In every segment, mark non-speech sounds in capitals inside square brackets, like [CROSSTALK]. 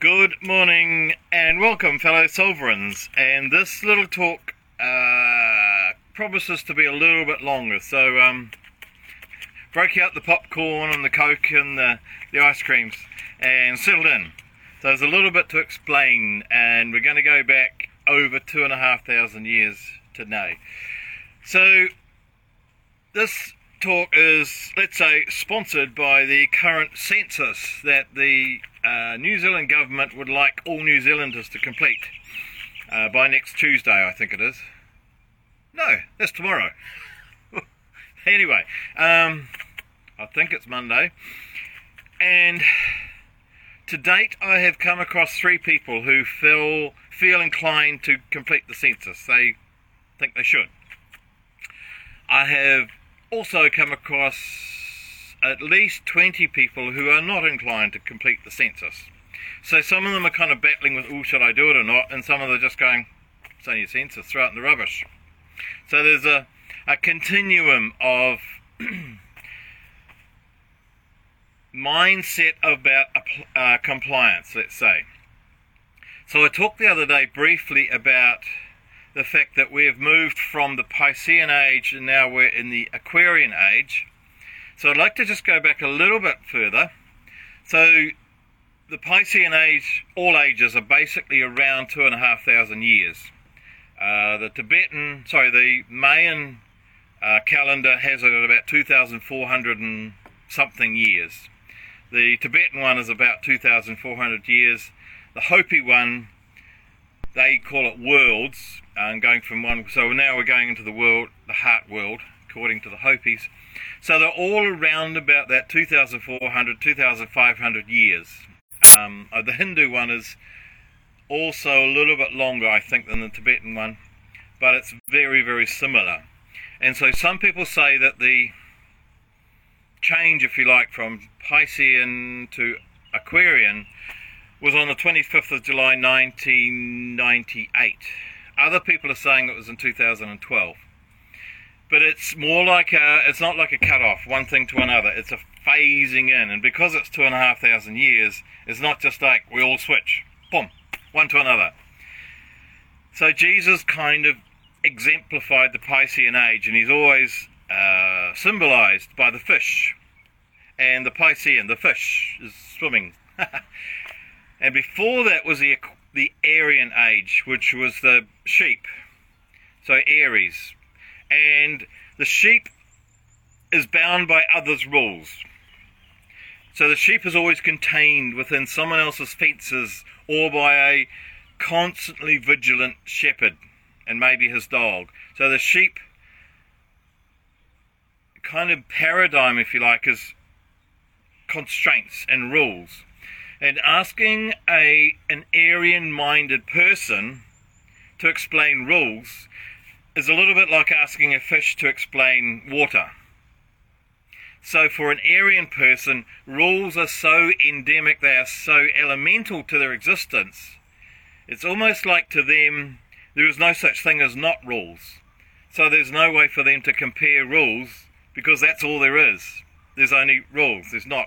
Good morning and welcome, fellow sovereigns. And this little talk uh, promises to be a little bit longer, so um, break out the popcorn and the coke and the, the ice creams and settle in. So there's a little bit to explain, and we're going to go back over two and a half thousand years today. So this talk is, let's say, sponsored by the current census that the uh, New Zealand government would like all New Zealanders to complete uh, by next Tuesday, I think it is. No, that's tomorrow. [LAUGHS] anyway, um, I think it's Monday. And to date, I have come across three people who feel feel inclined to complete the census. They think they should. I have also come across at least 20 people who are not inclined to complete the census. So some of them are kind of battling with, oh, should I do it or not? And some of them are just going, it's only a census, throw it in the rubbish. So there's a, a continuum of [CLEARS THROAT] mindset about uh, compliance, let's say. So I talked the other day briefly about the fact that we have moved from the Piscean age and now we're in the Aquarian age. So I'd like to just go back a little bit further. So the Piscean age, all ages, are basically around two and a half thousand years. Uh, the Tibetan, sorry, the Mayan uh, calendar has it at about 2,400 and something years. The Tibetan one is about 2,400 years. The Hopi one, they call it worlds, and going from one. So now we're going into the world, the heart world, according to the Hopis. So they're all around about that 2,400, 2,500 years. Um, uh, the Hindu one is also a little bit longer, I think, than the Tibetan one, but it's very, very similar. And so some people say that the change, if you like, from Piscean to Aquarian was on the 25th of July 1998. Other people are saying it was in 2012. But it's more like a, it's not like a cut off, one thing to another. It's a phasing in. And because it's two and a half thousand years, it's not just like we all switch, boom, one to another. So Jesus kind of exemplified the Piscean age, and he's always uh, symbolized by the fish. And the Piscean, the fish, is swimming. [LAUGHS] and before that was the the Arian age, which was the sheep. So Aries. And the sheep is bound by others' rules. So the sheep is always contained within someone else's fences or by a constantly vigilant shepherd and maybe his dog. So the sheep kind of paradigm, if you like, is constraints and rules and asking a an Arian minded person to explain rules is a little bit like asking a fish to explain water. So, for an Arian person, rules are so endemic, they are so elemental to their existence. It's almost like to them there is no such thing as not rules. So, there's no way for them to compare rules because that's all there is. There's only rules, there's not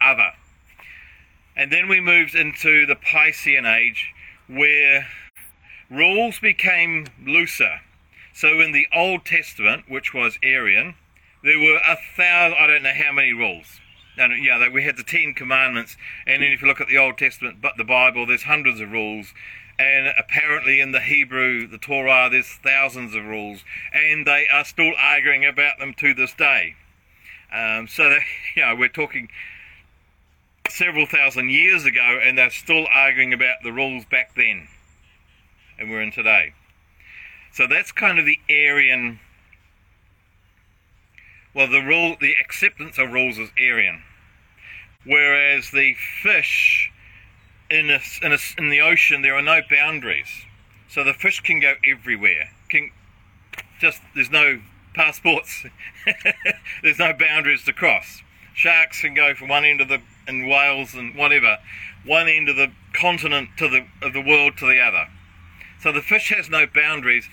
other. And then we moved into the Piscean age where rules became looser. So in the Old Testament, which was Arian, there were a thousand, I don't know how many rules. And yeah, we had the Ten Commandments, and then if you look at the Old Testament, but the Bible, there's hundreds of rules. And apparently in the Hebrew, the Torah, there's thousands of rules, and they are still arguing about them to this day. Um, so that, you know, we're talking several thousand years ago, and they're still arguing about the rules back then, and we're in today. So that's kind of the Arian. Well, the rule, the acceptance of rules is Arian, whereas the fish in a, in, a, in the ocean there are no boundaries, so the fish can go everywhere. Can just there's no passports, [LAUGHS] there's no boundaries to cross. Sharks can go from one end of the in Wales and whatever, one end of the continent to the of the world to the other. So the fish has no boundaries,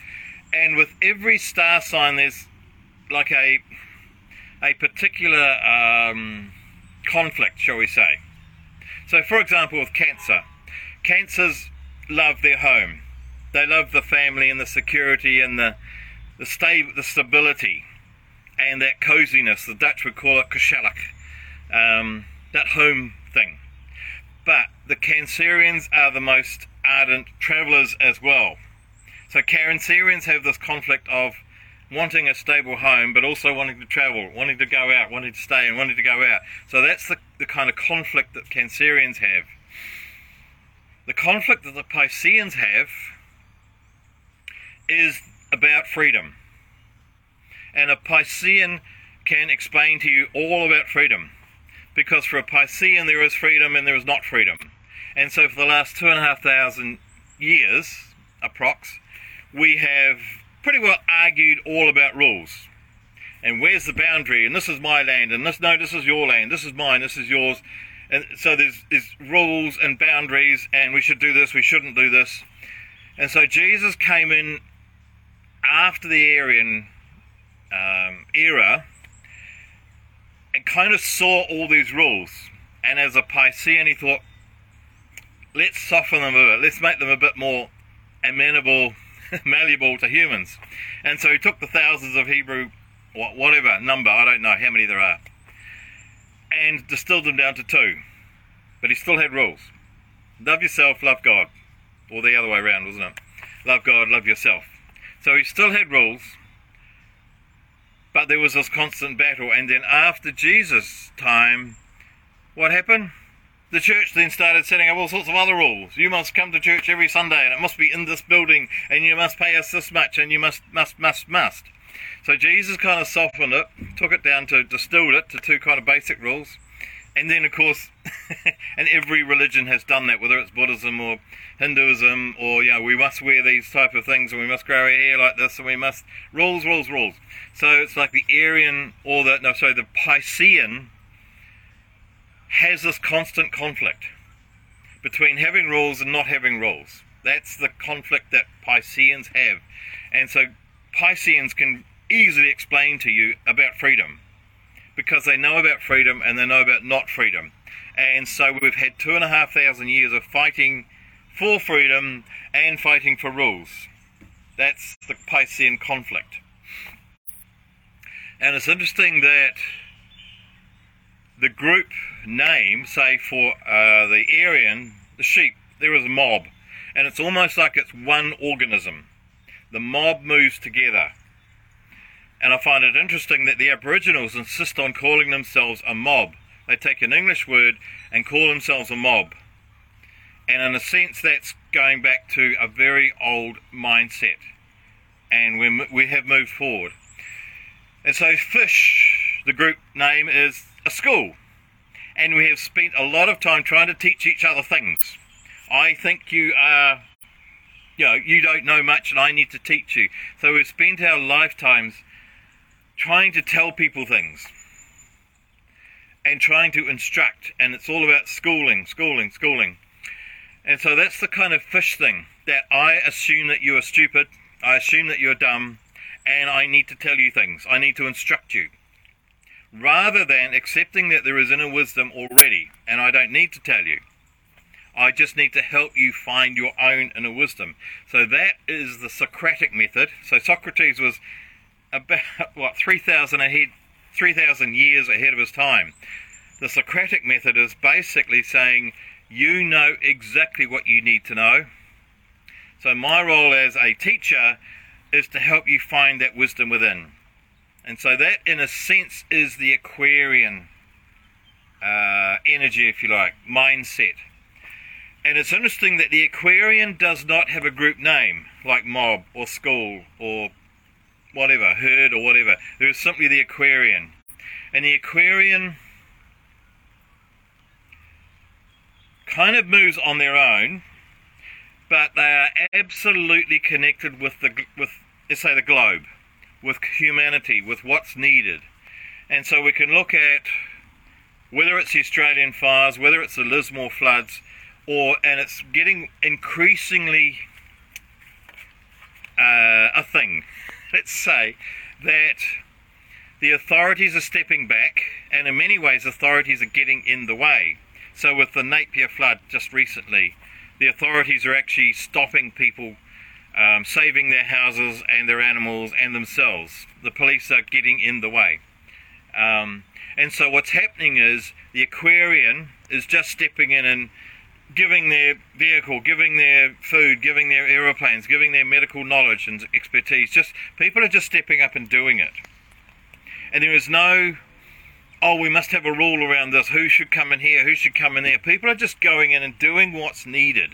and with every star sign, there's like a a particular um, conflict, shall we say? So, for example, with Cancer, cancers love their home. They love the family and the security and the the, sta- the stability and that coziness. The Dutch would call it gezellig, um, that home thing. But the Cancerians are the most ardent travellers as well. So Cancerians have this conflict of wanting a stable home, but also wanting to travel, wanting to go out, wanting to stay, and wanting to go out. So that's the, the kind of conflict that Cancerians have. The conflict that the Pisceans have is about freedom. And a Piscean can explain to you all about freedom. Because for a Piscean, there is freedom and there is not freedom. And so for the last two and a half thousand years, approx, we have pretty well argued all about rules. And where's the boundary? And this is my land, and this no, this is your land, this is mine, this is yours. And so there's, there's rules and boundaries, and we should do this, we shouldn't do this. And so Jesus came in after the Arian um, era and kind of saw all these rules. And as a Piscean, he thought, let's soften them a bit, let's make them a bit more amenable, [LAUGHS] malleable to humans. And so he took the thousands of Hebrew, whatever number, I don't know how many there are, and distilled them down to two. But he still had rules. Love yourself, love God. Or the other way around, wasn't it? Love God, love yourself. So he still had rules, but there was this constant battle. And then after Jesus' time, what happened? The church then started setting up all sorts of other rules. You must come to church every Sunday, and it must be in this building, and you must pay us this much, and you must, must, must, must. So Jesus kind of softened it, took it down to distilled it to two kind of basic rules. And then, of course, [LAUGHS] and every religion has done that, whether it's Buddhism or Hinduism, or you know, we must wear these type of things, and we must grow our hair like this, and we must rules, rules, rules. So it's like the Arian, or the no, sorry, the Piscean has this constant conflict between having rules and not having rules. That's the conflict that Pisceans have, and so Pisceans can easily explain to you about freedom because they know about freedom and they know about not freedom. And so we've had two and a half thousand years of fighting for freedom and fighting for rules. That's the Piscean conflict. And it's interesting that the group name, say for uh, the Arian, the sheep, there is a mob. And it's almost like it's one organism. The mob moves together. And I find it interesting that the Aboriginals insist on calling themselves a mob. They take an English word and call themselves a mob. And in a sense, that's going back to a very old mindset. And we, we have moved forward. And so, Fish, the group name, is a school. And we have spent a lot of time trying to teach each other things. I think you are, you know, you don't know much and I need to teach you. So we've spent our lifetimes trying to tell people things and trying to instruct, and it's all about schooling, schooling, schooling. And so that's the kind of fish thing that I assume that you are stupid, I assume that you're dumb, and I need to tell you things. I need to instruct you. Rather than accepting that there is inner wisdom already, and I don't need to tell you. I just need to help you find your own inner wisdom. So that is the Socratic method. So Socrates was about [LAUGHS] what 3,000 ahead, 3,000 years ahead of his time. The Socratic method is basically saying you know exactly what you need to know. So my role as a teacher is to help you find that wisdom within. And so that, in a sense, is the Aquarian uh, energy, if you like, mindset. And it's interesting that the Aquarian does not have a group name like mob or school or whatever, herd or whatever. There is simply the Aquarian. And the Aquarian kind of moves on their own, but they are absolutely connected with the with let's say the globe, with humanity, with what's needed. And so we can look at whether it's the Australian fires, whether it's the Lismore floods, or and it's getting increasingly uh, a thing [LAUGHS] let's say that the authorities are stepping back, and in many ways, authorities are getting in the way. So, with the Napier flood just recently, the authorities are actually stopping people um, saving their houses and their animals and themselves. The police are getting in the way. Um, and so what's happening is the Aquarian is just stepping in and giving their vehicle, giving their food, giving their aeroplanes, giving their medical knowledge and expertise. Just people are just stepping up and doing it. And there is no oh, we must have a rule around this. Who should come in here? Who should come in there? People are just going in and doing what's needed.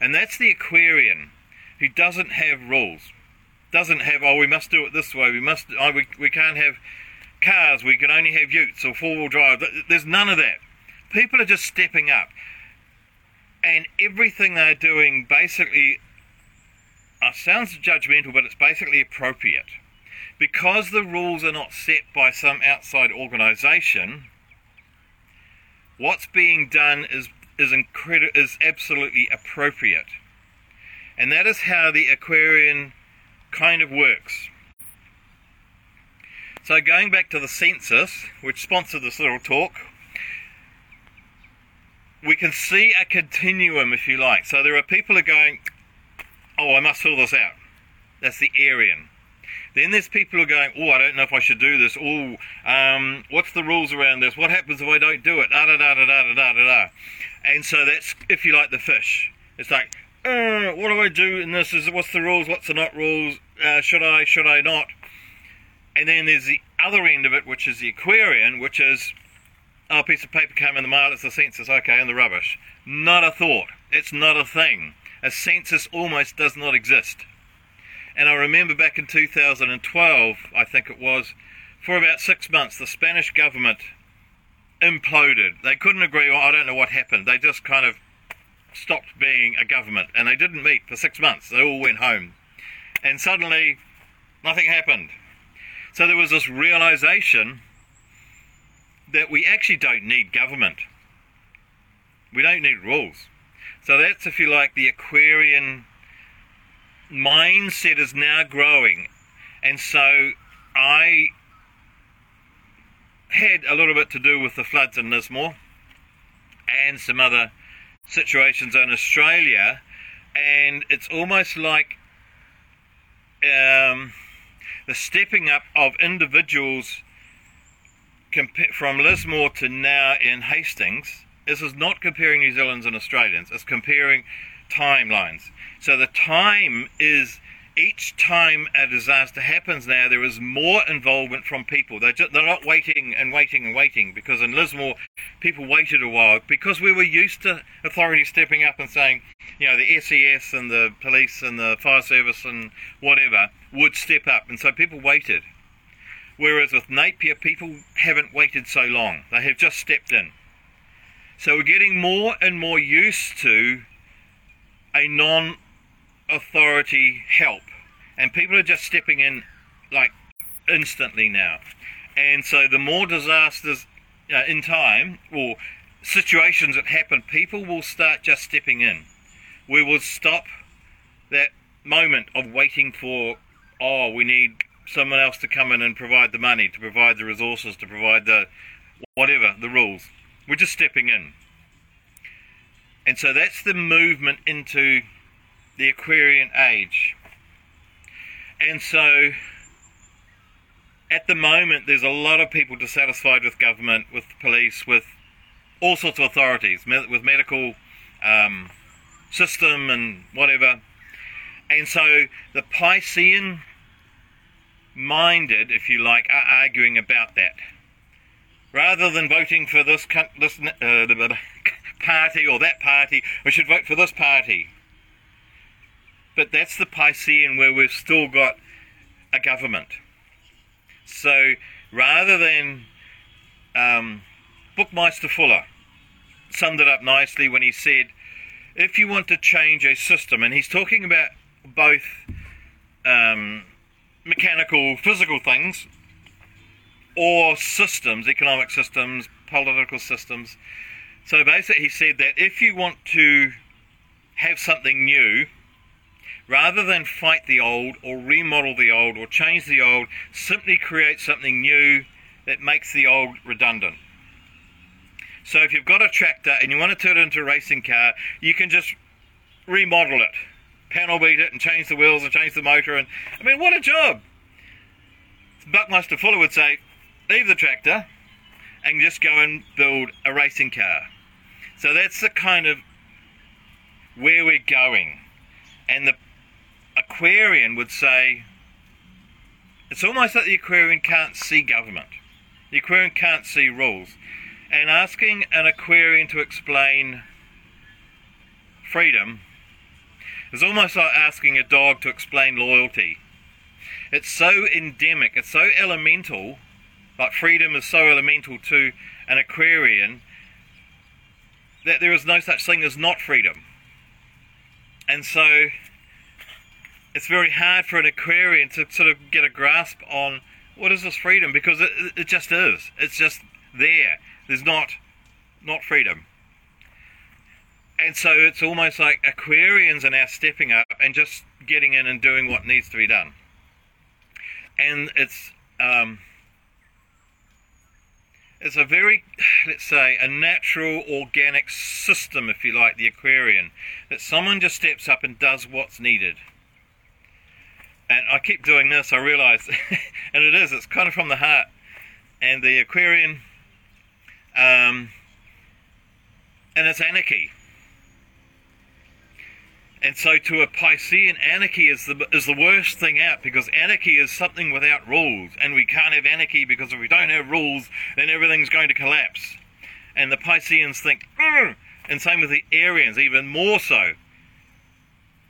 And that's the Aquarian who doesn't have rules. Doesn't have, oh, we must do it this way. We must, oh, we, we can't have cars. We can only have utes or four wheel drive. There's none of that. People are just stepping up and everything they're doing basically uh, sounds judgmental, but it's basically appropriate. Because the rules are not set by some outside organisation, what's being done is is incredi- is absolutely appropriate, and that is how the Aquarian kind of works. So going back to the census, which sponsored this little talk, we can see a continuum, if you like. So there are people who are going, oh, I must fill this out. That's the Arian. Then there's people who are going, oh, I don't know if I should do this. Oh, um, what's the rules around this? What happens if I don't do it? Da da da da da da da da. And so that's, if you like, the fish. It's like, uh, what do I do in this? Is what's the rules? What's the not rules? Uh, should I? Should I not? And then there's the other end of it, which is the Aquarian, which is oh, a piece of paper came in the mail, it's a census, okay, and the rubbish. Not a thought. It's not a thing. A census almost does not exist. And I remember back in 2012, I think it was, for about six months, the Spanish government imploded. They couldn't agree, I don't know what happened. They just kind of stopped being a government and they didn't meet for six months. They all went home. And suddenly, nothing happened. So there was this realization that we actually don't need government. We don't need rules. So that's, if you like, the Aquarian mindset is now growing. And so I had a little bit to do with the floods in Lismore and some other situations in Australia. And it's almost like um, the stepping up of individuals from Lismore to now in Hastings, this is not comparing New Zealanders and Australians, it's comparing timelines. So the time is each time a disaster happens now, there is more involvement from people. They're, just, they're not waiting and waiting and waiting because in Lismore, people waited a while because we were used to authorities stepping up and saying, you know, the SES and the police and the fire service and whatever would step up. And so people waited. Whereas with Napier, people haven't waited so long, they have just stepped in. So we're getting more and more used to a non authority help, and people are just stepping in like instantly now. And so the more disasters uh, in time or situations that happen, people will start just stepping in. We will stop that moment of waiting for, oh, we need someone else to come in and provide the money, to provide the resources, to provide the whatever, the rules. We're just stepping in. And so that's the movement into the Aquarian age. And so at the moment, there's a lot of people dissatisfied with government, with police, with all sorts of authorities, with medical um, system and whatever. And so the Piscean minded, if you like, are arguing about that. Rather than voting for this, this uh, party or that party, we should vote for this party. But that's the Piscean where we've still got a government. So rather than um, Buckminster Fuller summed it up nicely when he said, if you want to change a system, and he's talking about both um, mechanical, physical things, or systems, economic systems, political systems. So basically, he said that if you want to have something new, rather than fight the old or remodel the old or change the old, simply create something new that makes the old redundant. So if you've got a tractor and you want to turn it into a racing car, you can just remodel it, panel beat it, and change the wheels and change the motor. And I mean, what a job! Buckminster Fuller would say, leave the tractor and just go and build a racing car. So that's the kind of where we're going. And the Aquarian would say, it's almost like the Aquarian can't see government. The Aquarian can't see rules. And asking an Aquarian to explain freedom is almost like asking a dog to explain loyalty. It's so endemic, it's so elemental, like freedom is so elemental to an Aquarian that there is no such thing as not freedom. And so it's very hard for an Aquarian to sort of get a grasp on what is this freedom because it, it just is. It's just there. There's not not freedom. And so it's almost like Aquarians are now stepping up and just getting in and doing what needs to be done. And it's um, it's a very, let's say, a natural organic system, if you like, the Aquarian, that someone just steps up and does what's needed. And I keep doing this, I realise, [LAUGHS] and it is, it's kind of from the heart. And the Aquarian, um, and it's anarchy. And so to a Piscean, anarchy is the, is the worst thing out because anarchy is something without rules. And we can't have anarchy because if we don't have rules, then everything's going to collapse. And the Pisceans think, Ugh! and same with the Arians, even more so.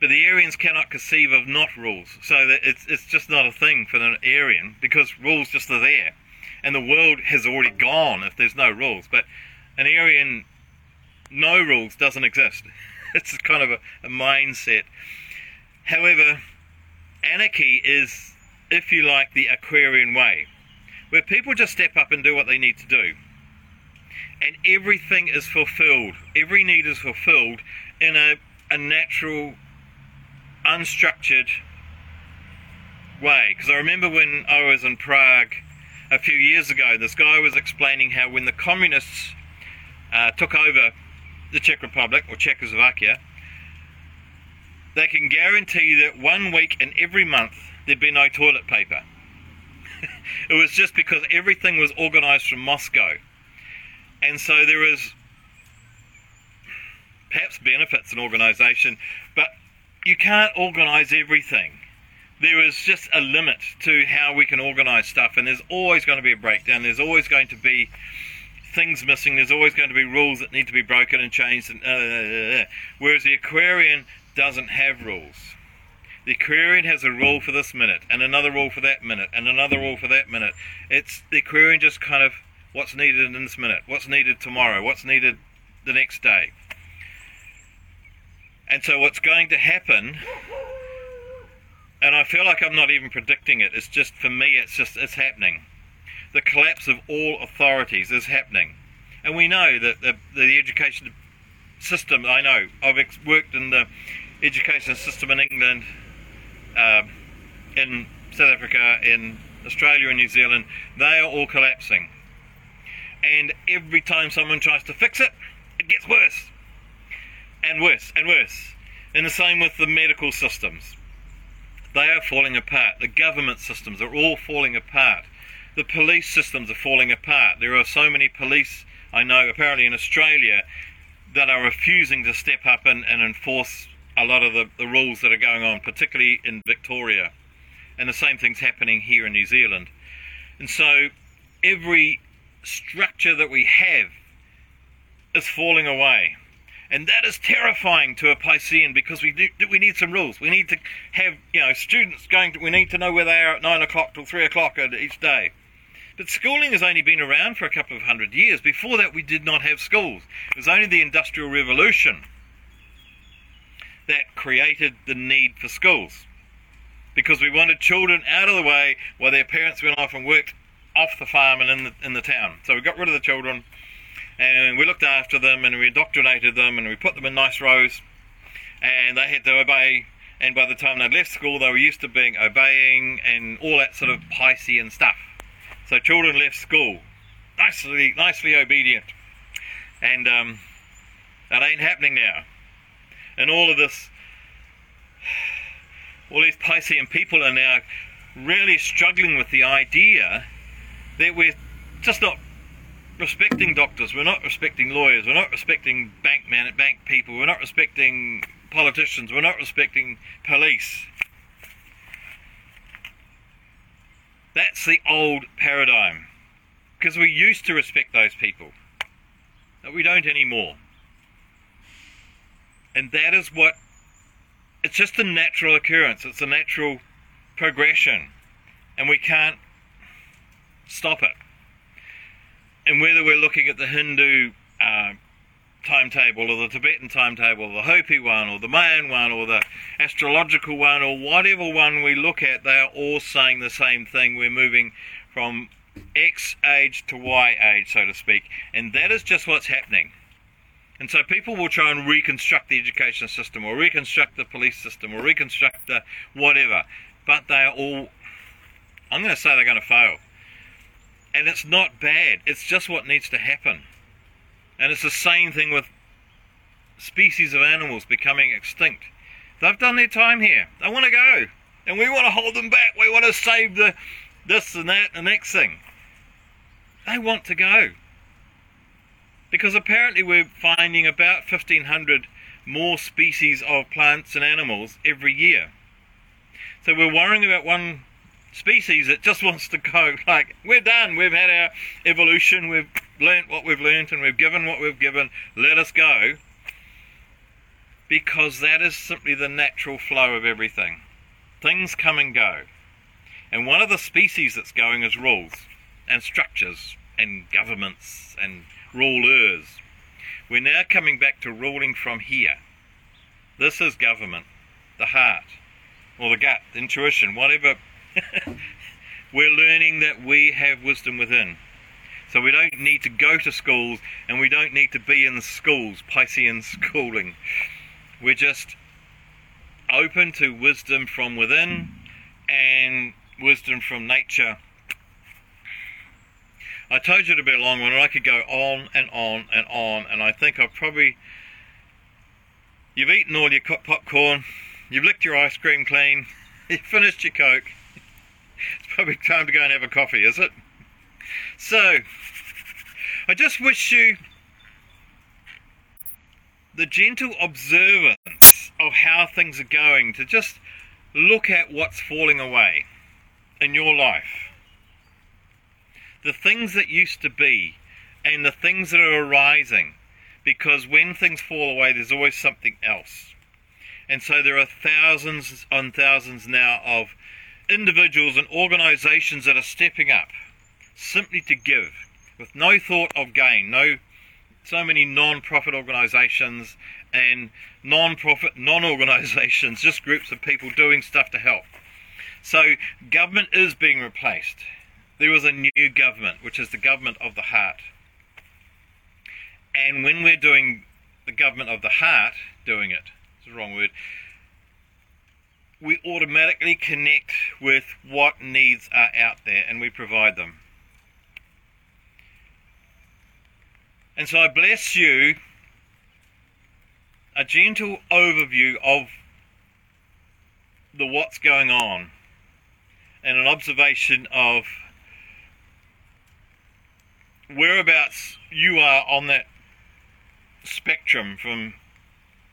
But the Arians cannot conceive of not rules. So that it's, it's just not a thing for an Arian because rules just are there. And the world has already gone if there's no rules. But an Arian, no rules doesn't exist. [LAUGHS] it's kind of a, a mindset. However, anarchy is, if you like, the Aquarian way, where people just step up and do what they need to do. And everything is fulfilled, every need is fulfilled in a, a natural, unstructured way. Because I remember when I was in Prague a few years ago, this guy was explaining how when the communists uh, took over the Czech Republic or Czechoslovakia, they can guarantee that one week in every month there'd be no toilet paper. [LAUGHS] it was just because everything was organized from Moscow. And so there is perhaps benefits in organization, but you can't organize everything. There is just a limit to how we can organize stuff, and there's always going to be a breakdown. There's always going to be things missing. There's always going to be rules that need to be broken and changed. And, uh, uh, uh, uh. Whereas the Aquarian doesn't have rules. The Aquarian has a rule for this minute, and another rule for that minute, and another rule for that minute. It's the Aquarian just kind of what's needed in this minute, what's needed tomorrow, what's needed the next day. And so what's going to happen and I feel like I'm not even predicting it. It's just for me it's just it's happening the collapse of all authorities is happening. And we know that the, the education system, I know, I've ex- worked in the education system in England, uh, in South Africa, in Australia and New Zealand, they are all collapsing. And every time someone tries to fix it, it gets worse and worse and worse. And the same with the medical systems. They are falling apart. The government systems are all falling apart the police systems are falling apart. There are so many police, I know, apparently in Australia, that are refusing to step up and, and enforce a lot of the, the rules that are going on, particularly in Victoria. And the same thing's happening here in New Zealand. And so every structure that we have is falling away. And that is terrifying to a Piscean because we do, we need some rules. We need to have you know students going. To, we need to know where they are at nine o'clock till three o'clock each day. But schooling has only been around for a couple of hundred years. Before that, we did not have schools. It was only the Industrial Revolution that created the need for schools. Because we wanted children out of the way while their parents went off and worked off the farm and in the, in the town. So we got rid of the children and we looked after them and we indoctrinated them and we put them in nice rows and they had to obey. And by the time they'd left school, they were used to being obeying and all that sort of Piscean stuff. So children left school, nicely, nicely obedient, and um, that ain't happening now. And all of this, all these Piscean people are now really struggling with the idea that we're just not respecting doctors, we're not respecting lawyers, we're not respecting bank man bank people, we're not respecting politicians, we're not respecting police. That's the old paradigm. Because we used to respect those people. But we don't anymore. And that is what it's just a natural occurrence, it's a natural progression. And we can't stop it. And whether we're looking at the Hindu uh, timetable or the Tibetan timetable, or the Hopi one, or the Mayan one, or the astrological one, or whatever one we look at, they are all saying the same thing. We're moving from X age to Y age, so to speak. And that is just what's happening. And so people will try and reconstruct the education system, or reconstruct the police system, or reconstruct the whatever. But they are all, I'm going to say they're going to fail. And it's not bad, it's just what needs to happen. And it's the same thing with species of animals becoming extinct. They've done their time here. They want to go. And we want to hold them back. We want to save the this and that and the next thing. They want to go. Because apparently we're finding about 1500 more species of plants and animals every year. So we're worrying about one species that just wants to go [LAUGHS] like we're done. We've had our evolution. We've learnt what we've learnt and we've given what we've given. Let us go. Because that is simply the natural flow of everything. Things come and go. And one of the species that's going is rules and structures and governments and rulers. We're now coming back to ruling from here. This is government the heart or the gut intuition whatever [LAUGHS] We're learning that we have wisdom within. So we don't need to go to schools and we don't need to be in schools, Piscean schooling. We're just open to wisdom from within and wisdom from nature. I told you to be a long one, and I could go on and on and on, and I think I've probably. You've eaten all your popcorn, you've licked your ice cream clean, [LAUGHS] you've finished your Coke, probably [LAUGHS] time to go and have a coffee, is it? So, I just wish you the gentle observance of how things are going to just look at what's falling away in your life. The things that used to be and the things that are arising. Because when things fall away, there's always something else. And so there are thousands on thousands now of individuals and organisations that are stepping up simply to give with no thought of gain. No, so many non-profit organisations and non-profit non-organisations, [LAUGHS] just groups of people doing stuff to help. So government is being replaced. There is a new government, which is the government of the heart. And when we're doing the government of the heart, doing it, it's the wrong word, we automatically connect with what needs are out there and we provide them. And so I bless you a gentle overview of the what's going on and an observation of whereabouts you are on that spectrum from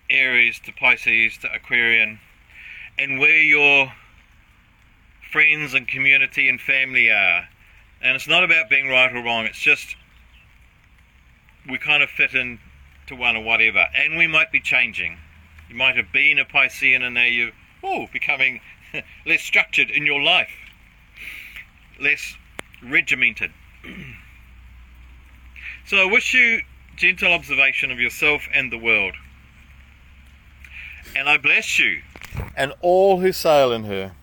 Aries to Pisces to Aquarian and where your friends and community and family are. And it's not about being right or wrong, it's just we kind of fit in to one or whatever. And we might be changing. You might have been a Piscean and now you're oh, becoming [LAUGHS] less structured in your life, less regimented. [CLEARS THROAT] so I wish you gentle observation of yourself and the world. And I bless you and all who sail in her.